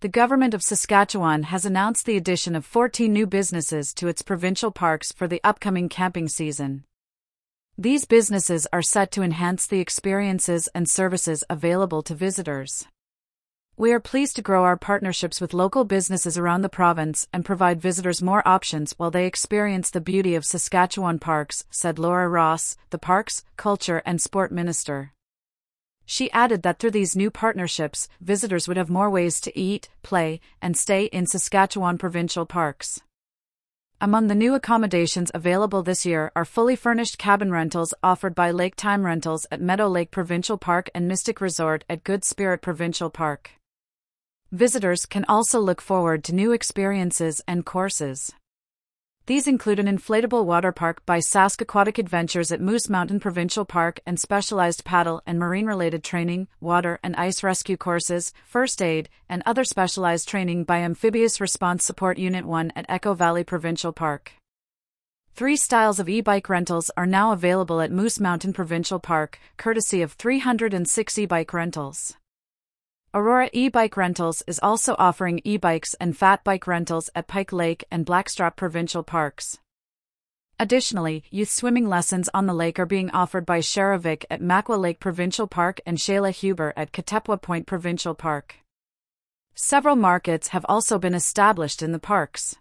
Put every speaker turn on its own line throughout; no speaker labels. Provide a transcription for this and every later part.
The government of Saskatchewan has announced the addition of 14 new businesses to its provincial parks for the upcoming camping season. These businesses are set to enhance the experiences and services available to visitors. We are pleased to grow our partnerships with local businesses around the province and provide visitors more options while they experience the beauty of Saskatchewan parks, said Laura Ross, the Parks, Culture and Sport Minister. She added that through these new partnerships, visitors would have more ways to eat, play, and stay in Saskatchewan provincial parks. Among the new accommodations available this year are fully furnished cabin rentals offered by Lake Time Rentals at Meadow Lake Provincial Park and Mystic Resort at Good Spirit Provincial Park. Visitors can also look forward to new experiences and courses. These include an inflatable water park by Sask Aquatic Adventures at Moose Mountain Provincial Park and specialized paddle and marine related training, water and ice rescue courses, first aid, and other specialized training by Amphibious Response Support Unit 1 at Echo Valley Provincial Park. Three styles of e bike rentals are now available at Moose Mountain Provincial Park, courtesy of 306 e bike rentals. Aurora e-bike rentals is also offering e-bikes and fat bike rentals at Pike Lake and Blackstrap provincial parks. Additionally, youth swimming lessons on the lake are being offered by Sharavik at Makwa Lake Provincial Park and Shayla Huber at Katepwa Point Provincial Park. Several markets have also been established in the parks.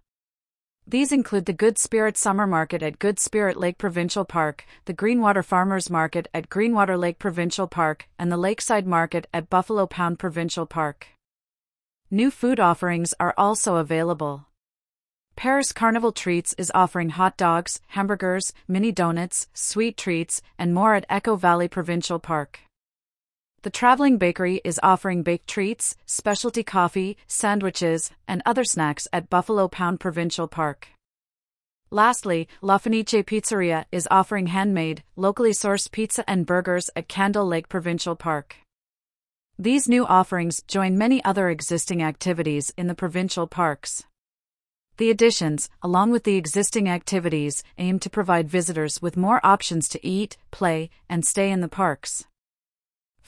These include the Good Spirit Summer Market at Good Spirit Lake Provincial Park, the Greenwater Farmers Market at Greenwater Lake Provincial Park, and the Lakeside Market at Buffalo Pound Provincial Park. New food offerings are also available. Paris Carnival Treats is offering hot dogs, hamburgers, mini donuts, sweet treats, and more at Echo Valley Provincial Park. The Traveling Bakery is offering baked treats, specialty coffee, sandwiches, and other snacks at Buffalo Pound Provincial Park. Lastly, La Fenice Pizzeria is offering handmade, locally sourced pizza and burgers at Candle Lake Provincial Park. These new offerings join many other existing activities in the provincial parks. The additions, along with the existing activities, aim to provide visitors with more options to eat, play, and stay in the parks.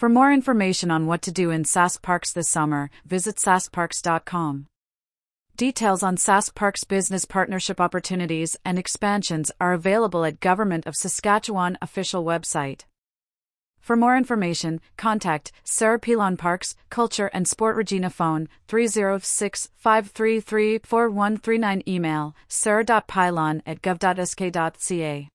For more information on what to do in Sask Parks this summer, visit saskparks.com. Details on Sask Parks business partnership opportunities and expansions are available at Government of Saskatchewan official website. For more information, contact Sarah Pilon Parks, Culture and Sport Regina phone 306 533 4139 email sarah.pilon at gov.sk.ca.